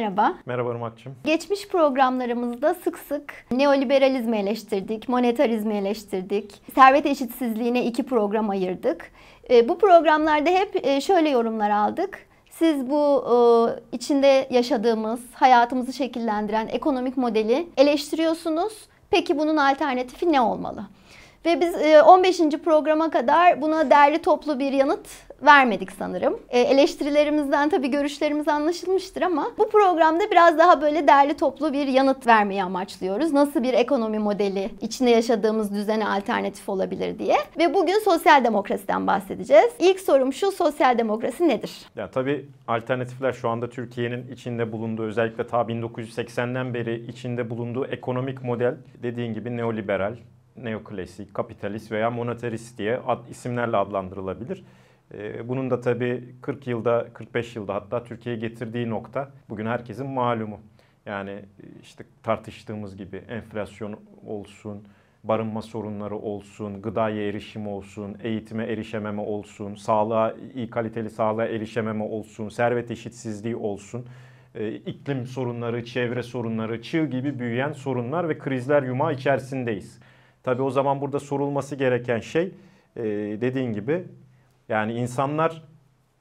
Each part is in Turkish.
merhaba. Merhaba Irmak'cığım. Geçmiş programlarımızda sık sık neoliberalizmi eleştirdik, monetarizmi eleştirdik, servet eşitsizliğine iki program ayırdık. E, bu programlarda hep e, şöyle yorumlar aldık. Siz bu e, içinde yaşadığımız, hayatımızı şekillendiren ekonomik modeli eleştiriyorsunuz. Peki bunun alternatifi ne olmalı? Ve biz 15. programa kadar buna değerli toplu bir yanıt vermedik sanırım. E, eleştirilerimizden tabii görüşlerimiz anlaşılmıştır ama bu programda biraz daha böyle derli toplu bir yanıt vermeyi amaçlıyoruz. Nasıl bir ekonomi modeli içinde yaşadığımız düzene alternatif olabilir diye. Ve bugün sosyal demokrasiden bahsedeceğiz. İlk sorum şu sosyal demokrasi nedir? Ya tabii alternatifler şu anda Türkiye'nin içinde bulunduğu özellikle ta 1980'den beri içinde bulunduğu ekonomik model dediğin gibi neoliberal, neoklasik, kapitalist veya monetarist diye ad, isimlerle adlandırılabilir. Ee, bunun da tabii 40 yılda, 45 yılda hatta Türkiye'ye getirdiği nokta bugün herkesin malumu. Yani e, işte tartıştığımız gibi enflasyon olsun, barınma sorunları olsun, gıdaya erişim olsun, eğitime erişememe olsun, sağlığa, iyi kaliteli sağlığa erişememe olsun, servet eşitsizliği olsun, e, iklim sorunları, çevre sorunları, çığ gibi büyüyen sorunlar ve krizler yumağı içerisindeyiz. Tabii o zaman burada sorulması gereken şey e, dediğin gibi yani insanlar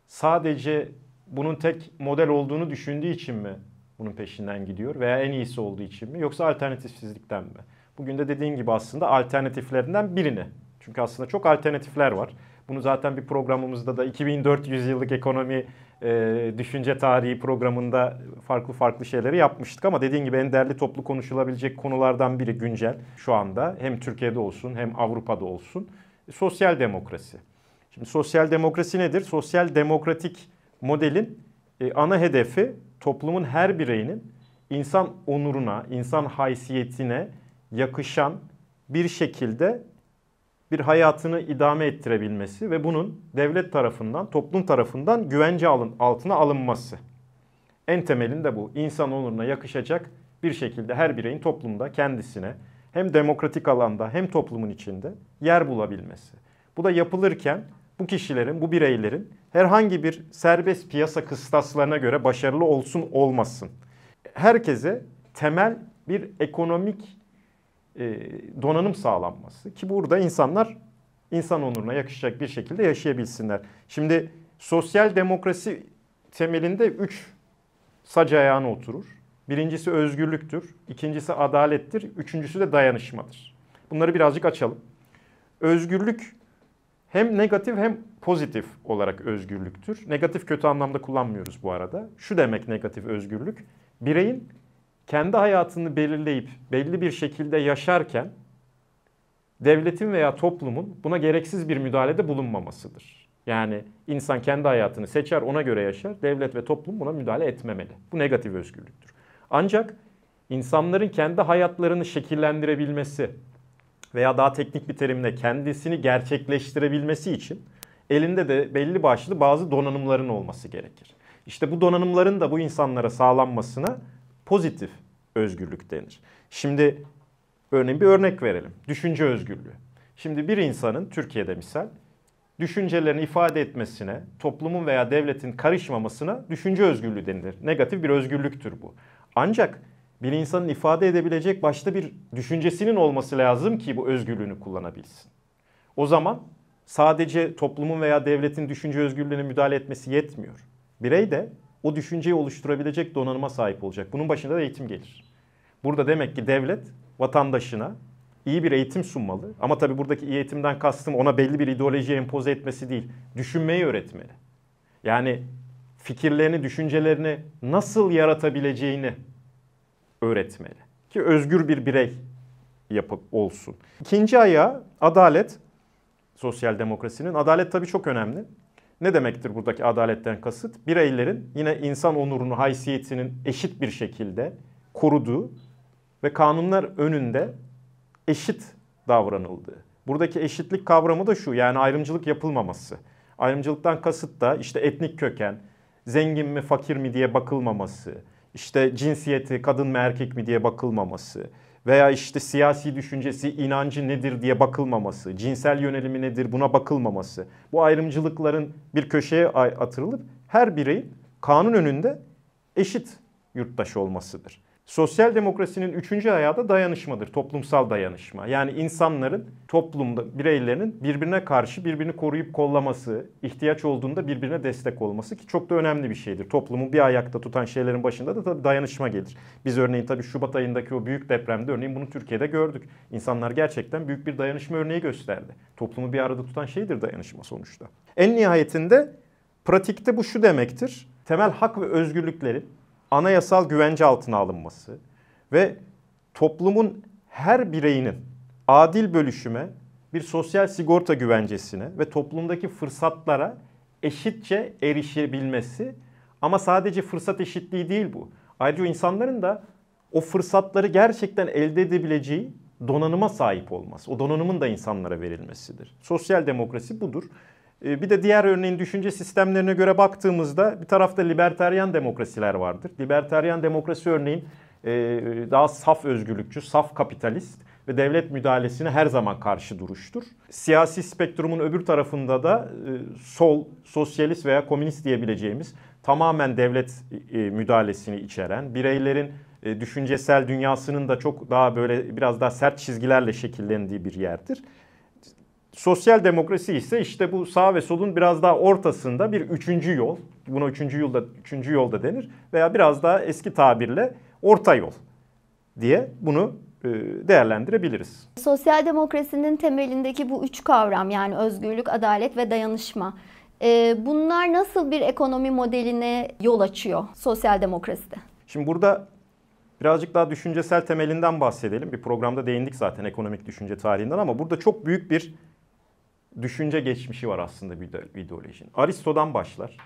sadece bunun tek model olduğunu düşündüğü için mi bunun peşinden gidiyor veya en iyisi olduğu için mi yoksa alternatifsizlikten mi? Bugün de dediğin gibi aslında alternatiflerinden birini. Çünkü aslında çok alternatifler var. Bunu zaten bir programımızda da 2400 yıllık ekonomi e, düşünce tarihi programında farklı farklı şeyleri yapmıştık. Ama dediğin gibi en değerli toplu konuşulabilecek konulardan biri güncel şu anda. Hem Türkiye'de olsun hem Avrupa'da olsun. Sosyal demokrasi. Şimdi sosyal demokrasi nedir? Sosyal demokratik modelin e, ana hedefi toplumun her bireyinin insan onuruna, insan haysiyetine yakışan bir şekilde bir hayatını idame ettirebilmesi ve bunun devlet tarafından, toplum tarafından güvence alın, altına alınması. En temelinde bu. İnsan onuruna yakışacak bir şekilde her bireyin toplumda kendisine hem demokratik alanda hem toplumun içinde yer bulabilmesi. Bu da yapılırken bu kişilerin, bu bireylerin herhangi bir serbest piyasa kıstaslarına göre başarılı olsun olmasın. Herkese temel bir ekonomik donanım sağlanması ki burada insanlar insan onuruna yakışacak bir şekilde yaşayabilsinler. Şimdi sosyal demokrasi temelinde üç sac ayağına oturur. Birincisi özgürlüktür, ikincisi adalettir, üçüncüsü de dayanışmadır. Bunları birazcık açalım. Özgürlük hem negatif hem pozitif olarak özgürlüktür. Negatif kötü anlamda kullanmıyoruz bu arada. Şu demek negatif özgürlük. Bireyin kendi hayatını belirleyip belli bir şekilde yaşarken devletin veya toplumun buna gereksiz bir müdahalede bulunmamasıdır. Yani insan kendi hayatını seçer, ona göre yaşar. Devlet ve toplum buna müdahale etmemeli. Bu negatif özgürlüktür. Ancak insanların kendi hayatlarını şekillendirebilmesi, veya daha teknik bir terimle kendisini gerçekleştirebilmesi için elinde de belli başlı bazı donanımların olması gerekir. İşte bu donanımların da bu insanlara sağlanmasına pozitif özgürlük denir. Şimdi örneğin bir örnek verelim. Düşünce özgürlüğü. Şimdi bir insanın Türkiye'de misal düşüncelerini ifade etmesine, toplumun veya devletin karışmamasına düşünce özgürlüğü denilir. Negatif bir özgürlüktür bu. Ancak bir insanın ifade edebilecek başta bir düşüncesinin olması lazım ki bu özgürlüğünü kullanabilsin. O zaman sadece toplumun veya devletin düşünce özgürlüğüne müdahale etmesi yetmiyor. Birey de o düşünceyi oluşturabilecek donanıma sahip olacak. Bunun başında da eğitim gelir. Burada demek ki devlet vatandaşına iyi bir eğitim sunmalı. Ama tabii buradaki iyi eğitimden kastım ona belli bir ideolojiye empoze etmesi değil. Düşünmeyi öğretmeli. Yani fikirlerini, düşüncelerini nasıl yaratabileceğini öğretmeli. Ki özgür bir birey yapıp olsun. İkinci ayağı adalet. Sosyal demokrasinin. Adalet tabii çok önemli. Ne demektir buradaki adaletten kasıt? Bireylerin yine insan onurunu, haysiyetinin eşit bir şekilde koruduğu ve kanunlar önünde eşit davranıldığı. Buradaki eşitlik kavramı da şu yani ayrımcılık yapılmaması. Ayrımcılıktan kasıt da işte etnik köken, zengin mi fakir mi diye bakılmaması, işte cinsiyeti kadın mı erkek mi diye bakılmaması veya işte siyasi düşüncesi, inancı nedir diye bakılmaması, cinsel yönelimi nedir buna bakılmaması. Bu ayrımcılıkların bir köşeye atırılıp her bireyin kanun önünde eşit yurttaşı olmasıdır. Sosyal demokrasinin üçüncü ayağı da dayanışmadır, toplumsal dayanışma. Yani insanların, toplumda bireylerinin birbirine karşı birbirini koruyup kollaması, ihtiyaç olduğunda birbirine destek olması ki çok da önemli bir şeydir. Toplumu bir ayakta tutan şeylerin başında da tabii dayanışma gelir. Biz örneğin tabii Şubat ayındaki o büyük depremde örneğin bunu Türkiye'de gördük. İnsanlar gerçekten büyük bir dayanışma örneği gösterdi. Toplumu bir arada tutan şeydir dayanışma sonuçta. En nihayetinde pratikte bu şu demektir. Temel hak ve özgürlüklerin anayasal güvence altına alınması ve toplumun her bireyinin adil bölüşüme, bir sosyal sigorta güvencesine ve toplumdaki fırsatlara eşitçe erişebilmesi ama sadece fırsat eşitliği değil bu. Ayrıca insanların da o fırsatları gerçekten elde edebileceği donanıma sahip olması. O donanımın da insanlara verilmesidir. Sosyal demokrasi budur. Ee, bir de diğer örneğin düşünce sistemlerine göre baktığımızda bir tarafta liberteryan demokrasiler vardır. Liberteryan demokrasi örneğin e, daha saf özgürlükçü, saf kapitalist ve devlet müdahalesine her zaman karşı duruştur. Siyasi spektrumun öbür tarafında da e, sol, sosyalist veya komünist diyebileceğimiz tamamen devlet e, müdahalesini içeren, bireylerin düşüncesel dünyasının da çok daha böyle biraz daha sert çizgilerle şekillendiği bir yerdir. Sosyal demokrasi ise işte bu sağ ve solun biraz daha ortasında bir üçüncü yol. Buna üçüncü yolda, üçüncü yolda denir. Veya biraz daha eski tabirle orta yol diye bunu e, değerlendirebiliriz. Sosyal demokrasinin temelindeki bu üç kavram yani özgürlük, adalet ve dayanışma. E, bunlar nasıl bir ekonomi modeline yol açıyor sosyal demokraside? Şimdi burada birazcık daha düşüncesel temelinden bahsedelim. Bir programda değindik zaten ekonomik düşünce tarihinden ama burada çok büyük bir düşünce geçmişi var aslında bir ideolojinin. Aristo'dan başlar.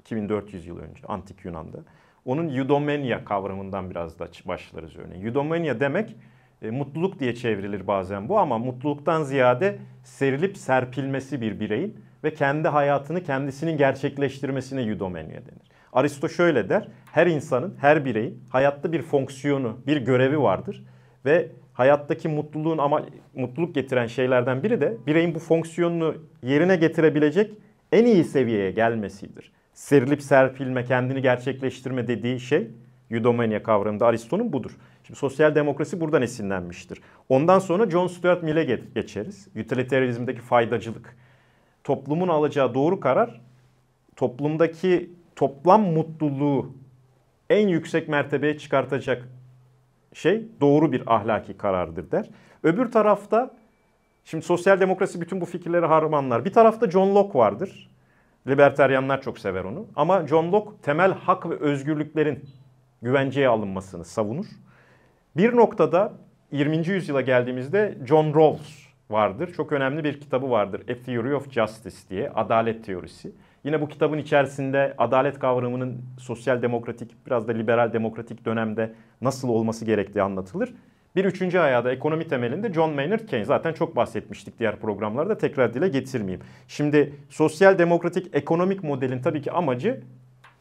2400 yıl önce antik Yunan'da. Onun eudomenia kavramından biraz da başlarız örneğin. Eudomenia demek e, mutluluk diye çevrilir bazen bu ama mutluluktan ziyade serilip serpilmesi bir bireyin ve kendi hayatını kendisinin gerçekleştirmesine eudomenia denir. Aristo şöyle der, her insanın, her bireyin hayatta bir fonksiyonu, bir görevi vardır ve hayattaki mutluluğun ama mutluluk getiren şeylerden biri de bireyin bu fonksiyonunu yerine getirebilecek en iyi seviyeye gelmesidir. Serilip serpilme, kendini gerçekleştirme dediği şey eudomania kavramında Aristo'nun budur. Şimdi sosyal demokrasi buradan esinlenmiştir. Ondan sonra John Stuart Mill'e geçeriz. Utilitarianizmdeki faydacılık. Toplumun alacağı doğru karar toplumdaki toplam mutluluğu en yüksek mertebeye çıkartacak şey doğru bir ahlaki karardır der. Öbür tarafta şimdi sosyal demokrasi bütün bu fikirleri harmanlar. Bir tarafta John Locke vardır. Liberteryanlar çok sever onu. Ama John Locke temel hak ve özgürlüklerin güvenceye alınmasını savunur. Bir noktada 20. yüzyıla geldiğimizde John Rawls vardır. Çok önemli bir kitabı vardır. A Theory of Justice diye, adalet teorisi. Yine bu kitabın içerisinde adalet kavramının sosyal demokratik, biraz da liberal demokratik dönemde nasıl olması gerektiği anlatılır. Bir üçüncü ayağı ekonomi temelinde John Maynard Keynes. Zaten çok bahsetmiştik diğer programlarda tekrar dile getirmeyeyim. Şimdi sosyal demokratik ekonomik modelin tabii ki amacı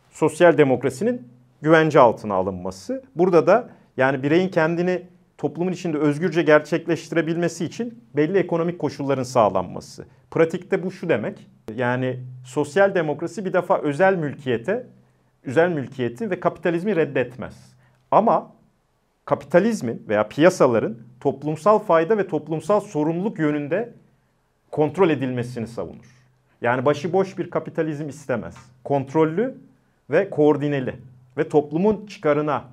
sosyal demokrasinin güvence altına alınması. Burada da yani bireyin kendini toplumun içinde özgürce gerçekleştirebilmesi için belli ekonomik koşulların sağlanması. Pratikte bu şu demek. Yani sosyal demokrasi bir defa özel mülkiyete, özel mülkiyeti ve kapitalizmi reddetmez. Ama kapitalizmin veya piyasaların toplumsal fayda ve toplumsal sorumluluk yönünde kontrol edilmesini savunur. Yani başıboş bir kapitalizm istemez. Kontrollü ve koordineli ve toplumun çıkarına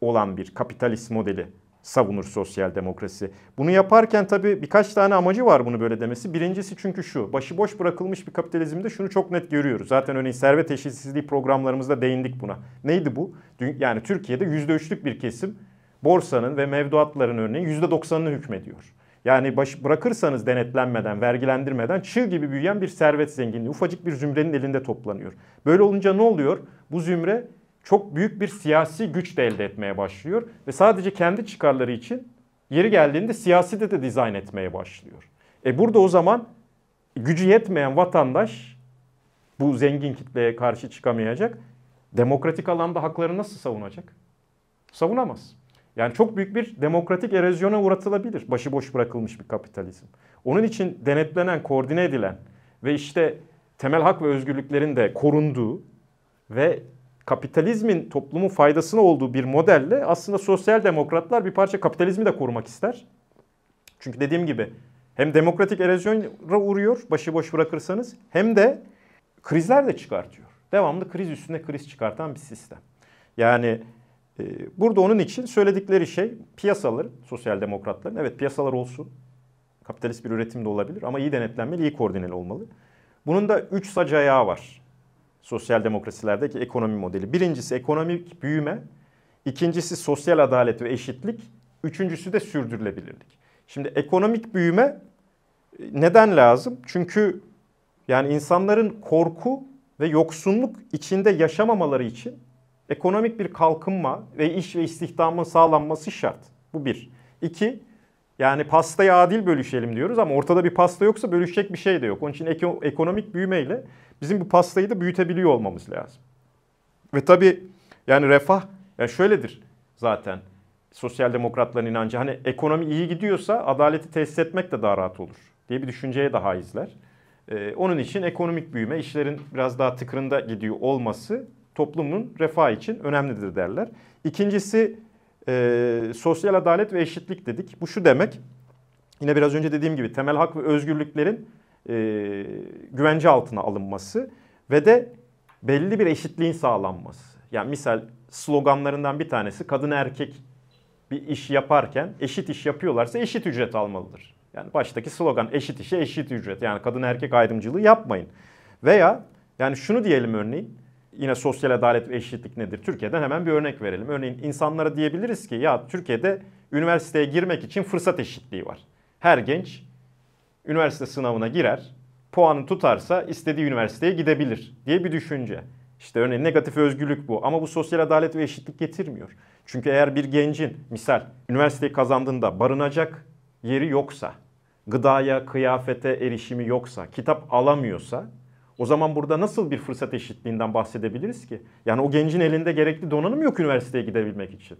olan bir kapitalist modeli savunur sosyal demokrasi. Bunu yaparken tabii birkaç tane amacı var bunu böyle demesi. Birincisi çünkü şu, başıboş bırakılmış bir kapitalizmde şunu çok net görüyoruz. Zaten örneğin servet eşitsizliği programlarımızda değindik buna. Neydi bu? Yani Türkiye'de %3'lük bir kesim borsanın ve mevduatların örneğin %90'ını hükmediyor. Yani baş, bırakırsanız denetlenmeden, vergilendirmeden çığ gibi büyüyen bir servet zenginliği ufacık bir zümrenin elinde toplanıyor. Böyle olunca ne oluyor? Bu zümre çok büyük bir siyasi güç de elde etmeye başlıyor ve sadece kendi çıkarları için yeri geldiğinde siyasi de de dizayn etmeye başlıyor. E burada o zaman gücü yetmeyen vatandaş bu zengin kitleye karşı çıkamayacak. Demokratik alanda hakları nasıl savunacak? Savunamaz. Yani çok büyük bir demokratik erozyona uğratılabilir başıboş bırakılmış bir kapitalizm. Onun için denetlenen, koordine edilen ve işte temel hak ve özgürlüklerin de korunduğu ve kapitalizmin toplumun faydasına olduğu bir modelle aslında sosyal demokratlar bir parça kapitalizmi de korumak ister. Çünkü dediğim gibi hem demokratik erozyona uğruyor başıboş bırakırsanız hem de krizler de çıkartıyor. Devamlı kriz üstüne kriz çıkartan bir sistem. Yani e, burada onun için söyledikleri şey piyasaların, sosyal demokratların evet piyasalar olsun. Kapitalist bir üretim de olabilir ama iyi denetlenmeli, iyi koordineli olmalı. Bunun da üç sac ayağı var sosyal demokrasilerdeki ekonomi modeli. Birincisi ekonomik büyüme, ikincisi sosyal adalet ve eşitlik, üçüncüsü de sürdürülebilirlik. Şimdi ekonomik büyüme e, neden lazım? Çünkü yani insanların korku ve yoksunluk içinde yaşamamaları için ekonomik bir kalkınma ve iş ve istihdamın sağlanması şart. Bu bir. İki, yani pastayı adil bölüşelim diyoruz ama ortada bir pasta yoksa bölüşecek bir şey de yok. Onun için ekonomik büyümeyle bizim bu pastayı da büyütebiliyor olmamız lazım. Ve tabii yani refah ya şöyledir zaten sosyal demokratların inancı. Hani ekonomi iyi gidiyorsa adaleti tesis etmek de daha rahat olur diye bir düşünceye daha izler. Ee, onun için ekonomik büyüme, işlerin biraz daha tıkırında gidiyor olması toplumun refah için önemlidir derler. İkincisi e, sosyal adalet ve eşitlik dedik. Bu şu demek, yine biraz önce dediğim gibi temel hak ve özgürlüklerin e, güvence altına alınması ve de belli bir eşitliğin sağlanması. Yani misal sloganlarından bir tanesi kadın erkek bir iş yaparken eşit iş yapıyorlarsa eşit ücret almalıdır. Yani baştaki slogan eşit işe eşit ücret. Yani kadın erkek ayrımcılığı yapmayın. Veya yani şunu diyelim örneğin yine sosyal adalet ve eşitlik nedir? Türkiye'den hemen bir örnek verelim. Örneğin insanlara diyebiliriz ki ya Türkiye'de üniversiteye girmek için fırsat eşitliği var. Her genç üniversite sınavına girer, puanı tutarsa istediği üniversiteye gidebilir diye bir düşünce. İşte örneğin negatif özgürlük bu ama bu sosyal adalet ve eşitlik getirmiyor. Çünkü eğer bir gencin misal üniversiteyi kazandığında barınacak yeri yoksa, gıdaya, kıyafete erişimi yoksa, kitap alamıyorsa o zaman burada nasıl bir fırsat eşitliğinden bahsedebiliriz ki? Yani o gencin elinde gerekli donanım yok üniversiteye gidebilmek için.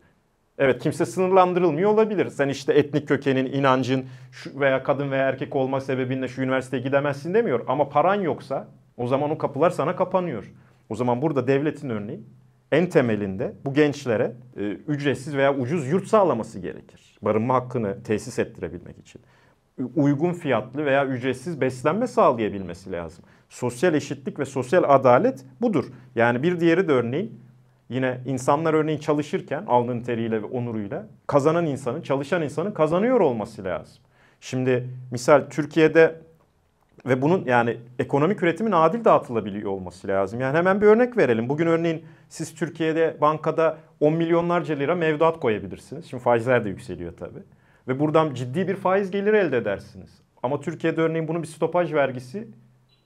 Evet kimse sınırlandırılmıyor olabilir. Sen işte etnik kökenin, inancın veya kadın veya erkek olma sebebinle şu üniversiteye gidemezsin demiyor. Ama paran yoksa o zaman o kapılar sana kapanıyor. O zaman burada devletin örneğin en temelinde bu gençlere e, ücretsiz veya ucuz yurt sağlaması gerekir. Barınma hakkını tesis ettirebilmek için. Uygun fiyatlı veya ücretsiz beslenme sağlayabilmesi lazım. Sosyal eşitlik ve sosyal adalet budur. Yani bir diğeri de örneğin yine insanlar örneğin çalışırken alnın teriyle ve onuruyla kazanan insanın, çalışan insanın kazanıyor olması lazım. Şimdi misal Türkiye'de ve bunun yani ekonomik üretimin adil dağıtılabiliyor olması lazım. Yani hemen bir örnek verelim. Bugün örneğin siz Türkiye'de bankada 10 milyonlarca lira mevduat koyabilirsiniz. Şimdi faizler de yükseliyor tabii. Ve buradan ciddi bir faiz geliri elde edersiniz. Ama Türkiye'de örneğin bunun bir stopaj vergisi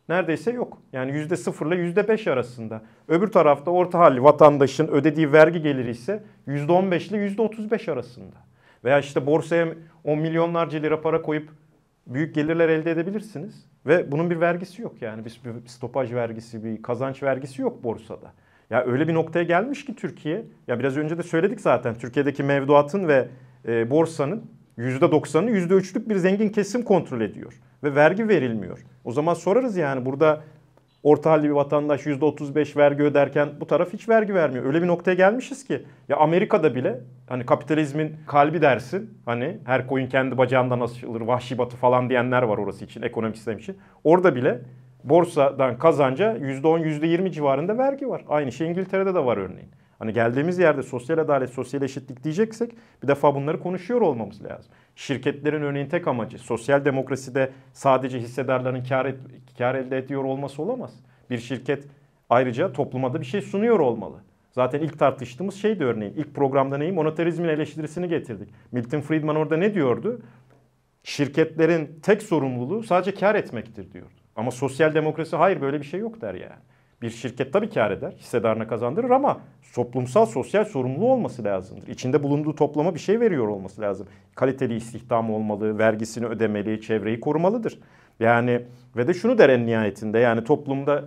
neredeyse yok. Yani yüzde sıfırla yüzde beş arasında. Öbür tarafta orta halli vatandaşın ödediği vergi geliri ise yüzde on beş ile yüzde otuz beş arasında. Veya işte borsaya on milyonlarca lira para koyup büyük gelirler elde edebilirsiniz. Ve bunun bir vergisi yok yani. Bir stopaj vergisi, bir kazanç vergisi yok borsada. Ya öyle bir noktaya gelmiş ki Türkiye. Ya biraz önce de söyledik zaten. Türkiye'deki mevduatın ve e, borsanın %90'ını %3'lük bir zengin kesim kontrol ediyor. Ve vergi verilmiyor. O zaman sorarız yani burada orta halli bir vatandaş %35 vergi öderken bu taraf hiç vergi vermiyor. Öyle bir noktaya gelmişiz ki ya Amerika'da bile hani kapitalizmin kalbi dersin. Hani her koyun kendi bacağından asılır, vahşi batı falan diyenler var orası için, ekonomik sistem için. Orada bile borsadan kazanca %10, %20 civarında vergi var. Aynı şey İngiltere'de de var örneğin. Hani geldiğimiz yerde sosyal adalet, sosyal eşitlik diyeceksek bir defa bunları konuşuyor olmamız lazım. Şirketlerin örneğin tek amacı sosyal demokraside sadece hissedarların kar, et, kar elde ediyor olması olamaz. Bir şirket ayrıca topluma da bir şey sunuyor olmalı. Zaten ilk tartıştığımız şeydi örneğin. ilk programda neyi? Monetarizmin eleştirisini getirdik. Milton Friedman orada ne diyordu? Şirketlerin tek sorumluluğu sadece kar etmektir diyordu. Ama sosyal demokrasi hayır böyle bir şey yok der yani. Bir şirket tabii kar eder, hissedarına kazandırır ama toplumsal sosyal sorumluluğu olması lazımdır. İçinde bulunduğu toplama bir şey veriyor olması lazım. Kaliteli istihdam olmalı, vergisini ödemeli, çevreyi korumalıdır. Yani ve de şunu der en nihayetinde yani toplumda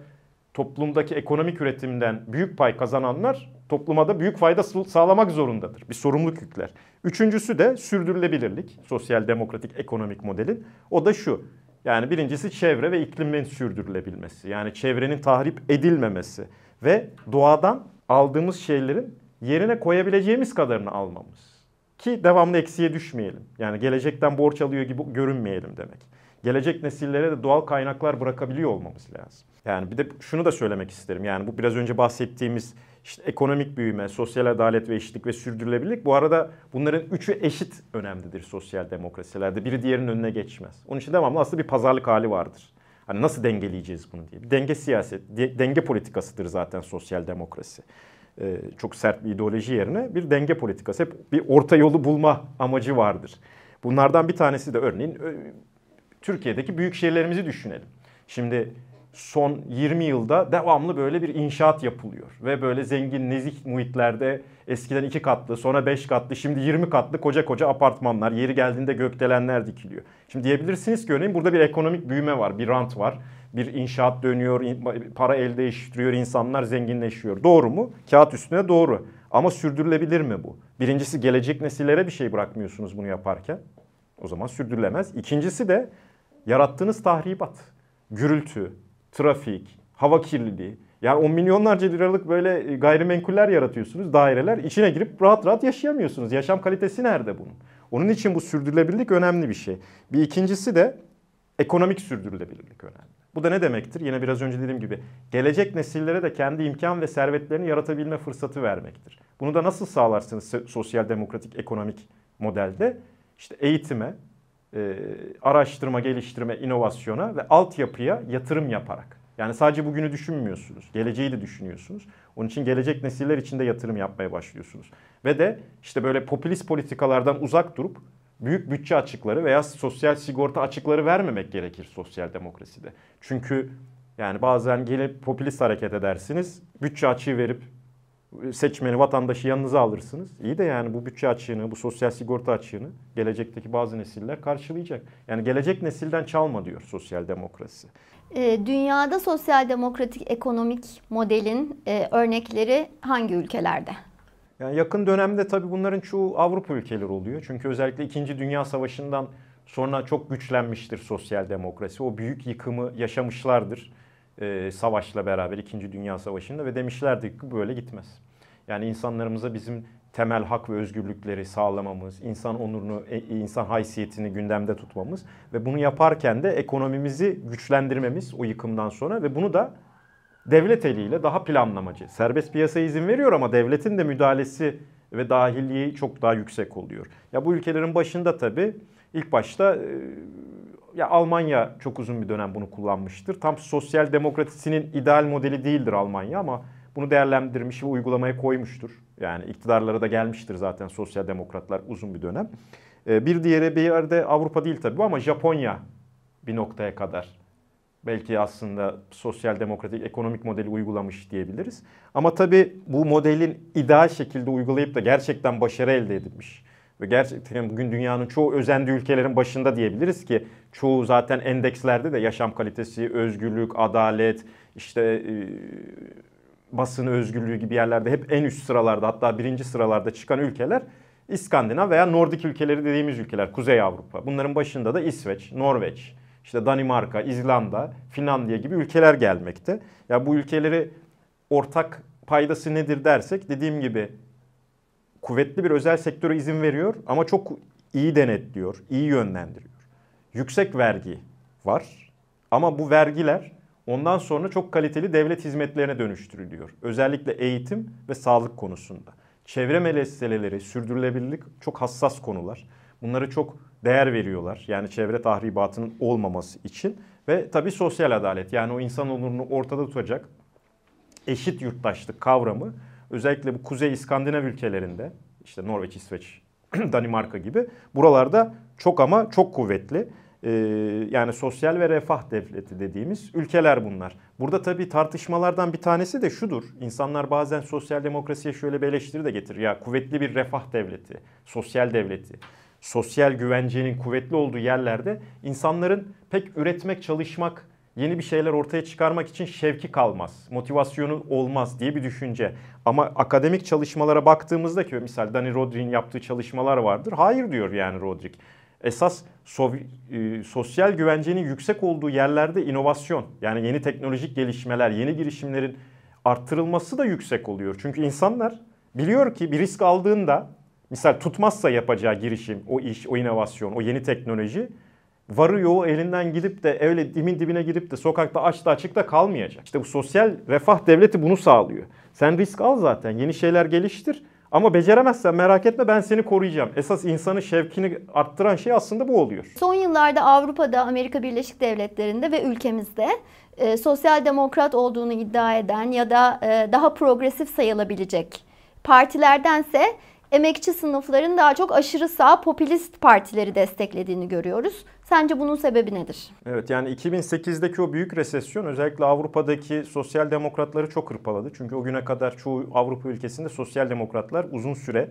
toplumdaki ekonomik üretimden büyük pay kazananlar topluma da büyük fayda sağlamak zorundadır. Bir sorumluluk yükler. Üçüncüsü de sürdürülebilirlik. Sosyal demokratik ekonomik modelin. O da şu. Yani birincisi çevre ve iklimin sürdürülebilmesi. Yani çevrenin tahrip edilmemesi ve doğadan aldığımız şeylerin yerine koyabileceğimiz kadarını almamız. Ki devamlı eksiye düşmeyelim. Yani gelecekten borç alıyor gibi görünmeyelim demek. Gelecek nesillere de doğal kaynaklar bırakabiliyor olmamız lazım. Yani bir de şunu da söylemek isterim. Yani bu biraz önce bahsettiğimiz işte ekonomik büyüme, sosyal adalet ve eşitlik ve sürdürülebilirlik. Bu arada bunların üçü eşit önemlidir sosyal demokrasilerde. Biri diğerinin önüne geçmez. Onun için devamlı aslında bir pazarlık hali vardır. Hani nasıl dengeleyeceğiz bunu diye. Bir denge siyaset, denge politikasıdır zaten sosyal demokrasi. Ee, çok sert bir ideoloji yerine bir denge politikası. Hep bir orta yolu bulma amacı vardır. Bunlardan bir tanesi de örneğin Türkiye'deki büyük şehirlerimizi düşünelim. Şimdi son 20 yılda devamlı böyle bir inşaat yapılıyor. Ve böyle zengin, nezih muhitlerde eskiden 2 katlı, sonra 5 katlı, şimdi 20 katlı koca koca apartmanlar, yeri geldiğinde gökdelenler dikiliyor. Şimdi diyebilirsiniz ki örneğin burada bir ekonomik büyüme var, bir rant var. Bir inşaat dönüyor, para elde değiştiriyor, insanlar zenginleşiyor. Doğru mu? Kağıt üstüne doğru. Ama sürdürülebilir mi bu? Birincisi gelecek nesillere bir şey bırakmıyorsunuz bunu yaparken. O zaman sürdürülemez. İkincisi de yarattığınız tahribat, gürültü, trafik, hava kirliliği. Yani on milyonlarca liralık böyle e, gayrimenkuller yaratıyorsunuz, daireler. içine girip rahat rahat yaşayamıyorsunuz. Yaşam kalitesi nerede bunun? Onun için bu sürdürülebilirlik önemli bir şey. Bir ikincisi de ekonomik sürdürülebilirlik önemli. Bu da ne demektir? Yine biraz önce dediğim gibi gelecek nesillere de kendi imkan ve servetlerini yaratabilme fırsatı vermektir. Bunu da nasıl sağlarsınız sosyal demokratik ekonomik modelde? İşte eğitime, e, araştırma, geliştirme, inovasyona ve altyapıya yatırım yaparak. Yani sadece bugünü düşünmüyorsunuz. Geleceği de düşünüyorsunuz. Onun için gelecek nesiller için de yatırım yapmaya başlıyorsunuz. Ve de işte böyle popülist politikalardan uzak durup büyük bütçe açıkları veya sosyal sigorta açıkları vermemek gerekir sosyal demokraside. Çünkü yani bazen gelip popülist hareket edersiniz. Bütçe açığı verip seçmeni, vatandaşı yanınıza alırsınız. İyi de yani bu bütçe açığını, bu sosyal sigorta açığını gelecekteki bazı nesiller karşılayacak. Yani gelecek nesilden çalma diyor sosyal demokrasi. Ee, dünyada sosyal demokratik ekonomik modelin e, örnekleri hangi ülkelerde? Yani yakın dönemde tabii bunların çoğu Avrupa ülkeleri oluyor. Çünkü özellikle 2. Dünya Savaşı'ndan sonra çok güçlenmiştir sosyal demokrasi. O büyük yıkımı yaşamışlardır e, savaşla beraber 2. Dünya Savaşı'nda ve demişlerdi ki böyle gitmez. Yani insanlarımıza bizim temel hak ve özgürlükleri sağlamamız, insan onurunu, e, insan haysiyetini gündemde tutmamız ve bunu yaparken de ekonomimizi güçlendirmemiz o yıkımdan sonra ve bunu da devlet eliyle daha planlamacı. Serbest piyasa izin veriyor ama devletin de müdahalesi ve dahilliği çok daha yüksek oluyor. Ya bu ülkelerin başında tabii ilk başta e, ya Almanya çok uzun bir dönem bunu kullanmıştır. Tam sosyal demokrasinin ideal modeli değildir Almanya ama bunu değerlendirmiş ve uygulamaya koymuştur. Yani iktidarlara da gelmiştir zaten sosyal demokratlar uzun bir dönem. Ee, bir diğeri bir yerde Avrupa değil tabii ama Japonya bir noktaya kadar belki aslında sosyal demokratik ekonomik modeli uygulamış diyebiliriz. Ama tabii bu modelin ideal şekilde uygulayıp da gerçekten başarı elde edilmiş ve gerçekten bugün dünyanın çoğu özendi ülkelerin başında diyebiliriz ki çoğu zaten endekslerde de yaşam kalitesi, özgürlük, adalet, işte e, basın özgürlüğü gibi yerlerde hep en üst sıralarda hatta birinci sıralarda çıkan ülkeler İskandinav veya Nordik ülkeleri dediğimiz ülkeler, Kuzey Avrupa. Bunların başında da İsveç, Norveç, işte Danimarka, İzlanda, Finlandiya gibi ülkeler gelmekte. Ya bu ülkeleri ortak paydası nedir dersek dediğim gibi kuvvetli bir özel sektöre izin veriyor ama çok iyi denetliyor, iyi yönlendiriyor. Yüksek vergi var ama bu vergiler ondan sonra çok kaliteli devlet hizmetlerine dönüştürülüyor. Özellikle eğitim ve sağlık konusunda. Çevre meseleleri, sürdürülebilirlik çok hassas konular. Bunları çok değer veriyorlar. Yani çevre tahribatının olmaması için. Ve tabii sosyal adalet yani o insan onurunu ortada tutacak eşit yurttaşlık kavramı özellikle bu Kuzey İskandinav ülkelerinde işte Norveç, İsveç, Danimarka gibi buralarda çok ama çok kuvvetli. Ee, yani sosyal ve refah devleti dediğimiz ülkeler bunlar. Burada tabii tartışmalardan bir tanesi de şudur. İnsanlar bazen sosyal demokrasiye şöyle bir eleştiri de getirir. Ya kuvvetli bir refah devleti, sosyal devleti, sosyal güvencenin kuvvetli olduğu yerlerde insanların pek üretmek, çalışmak, yeni bir şeyler ortaya çıkarmak için şevki kalmaz, motivasyonu olmaz diye bir düşünce. Ama akademik çalışmalara baktığımızda ki misal Dani Rodrik'in yaptığı çalışmalar vardır. Hayır diyor yani Rodrik. Esas e, sosyal güvencenin yüksek olduğu yerlerde inovasyon yani yeni teknolojik gelişmeler, yeni girişimlerin arttırılması da yüksek oluyor. Çünkü insanlar biliyor ki bir risk aldığında misal tutmazsa yapacağı girişim, o iş, o inovasyon, o yeni teknoloji varıyor o elinden gidip de öyle dimin dibine girip de sokakta açta açıkta kalmayacak. İşte bu sosyal refah devleti bunu sağlıyor. Sen risk al zaten yeni şeyler geliştir ama beceremezsen merak etme ben seni koruyacağım. Esas insanın şevkini arttıran şey aslında bu oluyor. Son yıllarda Avrupa'da, Amerika Birleşik Devletleri'nde ve ülkemizde e, sosyal demokrat olduğunu iddia eden ya da e, daha progresif sayılabilecek partilerdense emekçi sınıfların daha çok aşırı sağ popülist partileri desteklediğini görüyoruz. Sence bunun sebebi nedir? Evet yani 2008'deki o büyük resesyon özellikle Avrupa'daki sosyal demokratları çok hırpaladı. Çünkü o güne kadar çoğu Avrupa ülkesinde sosyal demokratlar uzun süre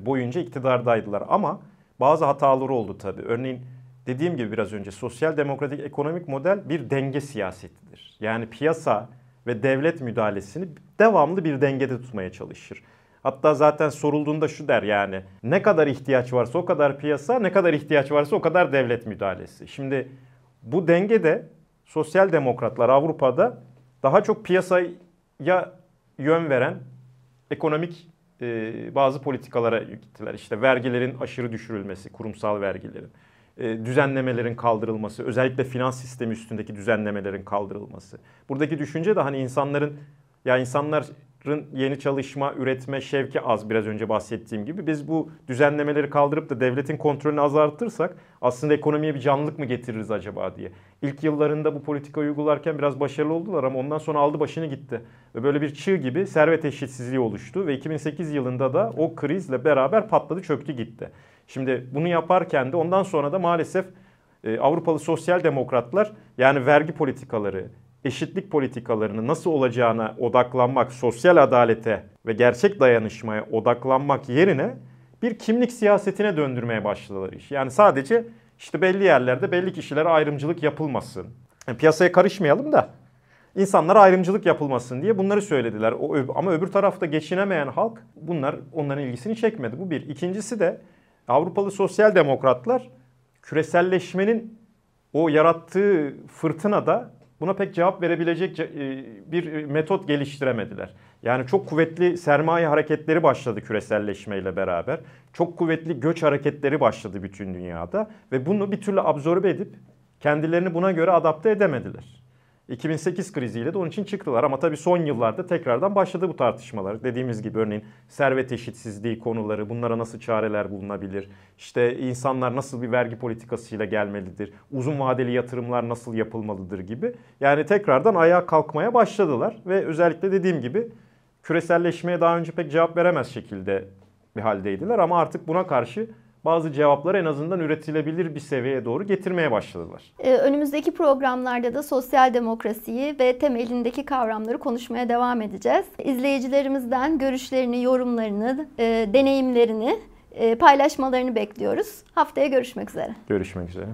boyunca iktidardaydılar. Ama bazı hataları oldu tabii. Örneğin dediğim gibi biraz önce sosyal demokratik ekonomik model bir denge siyasetidir. Yani piyasa ve devlet müdahalesini devamlı bir dengede tutmaya çalışır. Hatta zaten sorulduğunda şu der yani ne kadar ihtiyaç varsa o kadar piyasa, ne kadar ihtiyaç varsa o kadar devlet müdahalesi. Şimdi bu dengede sosyal demokratlar Avrupa'da daha çok piyasaya yön veren ekonomik e, bazı politikalara gittiler. İşte vergilerin aşırı düşürülmesi, kurumsal vergilerin, e, düzenlemelerin kaldırılması, özellikle finans sistemi üstündeki düzenlemelerin kaldırılması. Buradaki düşünce de hani insanların ya insanlar yeni çalışma, üretme şevki az biraz önce bahsettiğim gibi. Biz bu düzenlemeleri kaldırıp da devletin kontrolünü azaltırsak aslında ekonomiye bir canlılık mı getiririz acaba diye. İlk yıllarında bu politika uygularken biraz başarılı oldular ama ondan sonra aldı başını gitti. Ve böyle bir çığ gibi servet eşitsizliği oluştu ve 2008 yılında da o krizle beraber patladı çöktü gitti. Şimdi bunu yaparken de ondan sonra da maalesef e, Avrupalı sosyal demokratlar yani vergi politikaları, eşitlik politikalarını nasıl olacağına odaklanmak, sosyal adalete ve gerçek dayanışmaya odaklanmak yerine bir kimlik siyasetine döndürmeye başladılar iş. Yani sadece işte belli yerlerde belli kişilere ayrımcılık yapılmasın. Yani piyasaya karışmayalım da insanlara ayrımcılık yapılmasın diye bunları söylediler. O, ama öbür tarafta geçinemeyen halk bunlar onların ilgisini çekmedi. Bu bir. İkincisi de Avrupalı sosyal demokratlar küreselleşmenin o yarattığı fırtınada buna pek cevap verebilecek e, bir metot geliştiremediler. Yani çok kuvvetli sermaye hareketleri başladı küreselleşmeyle beraber. Çok kuvvetli göç hareketleri başladı bütün dünyada ve bunu bir türlü absorbe edip kendilerini buna göre adapte edemediler. 2008 kriziyle de onun için çıktılar ama tabii son yıllarda tekrardan başladı bu tartışmalar. Dediğimiz gibi örneğin servet eşitsizliği konuları, bunlara nasıl çareler bulunabilir? İşte insanlar nasıl bir vergi politikasıyla gelmelidir? Uzun vadeli yatırımlar nasıl yapılmalıdır gibi. Yani tekrardan ayağa kalkmaya başladılar ve özellikle dediğim gibi küreselleşmeye daha önce pek cevap veremez şekilde bir haldeydiler ama artık buna karşı bazı cevapları en azından üretilebilir bir seviyeye doğru getirmeye başladılar. Ee, önümüzdeki programlarda da sosyal demokrasiyi ve temelindeki kavramları konuşmaya devam edeceğiz. İzleyicilerimizden görüşlerini, yorumlarını, e, deneyimlerini e, paylaşmalarını bekliyoruz. Haftaya görüşmek üzere. Görüşmek üzere.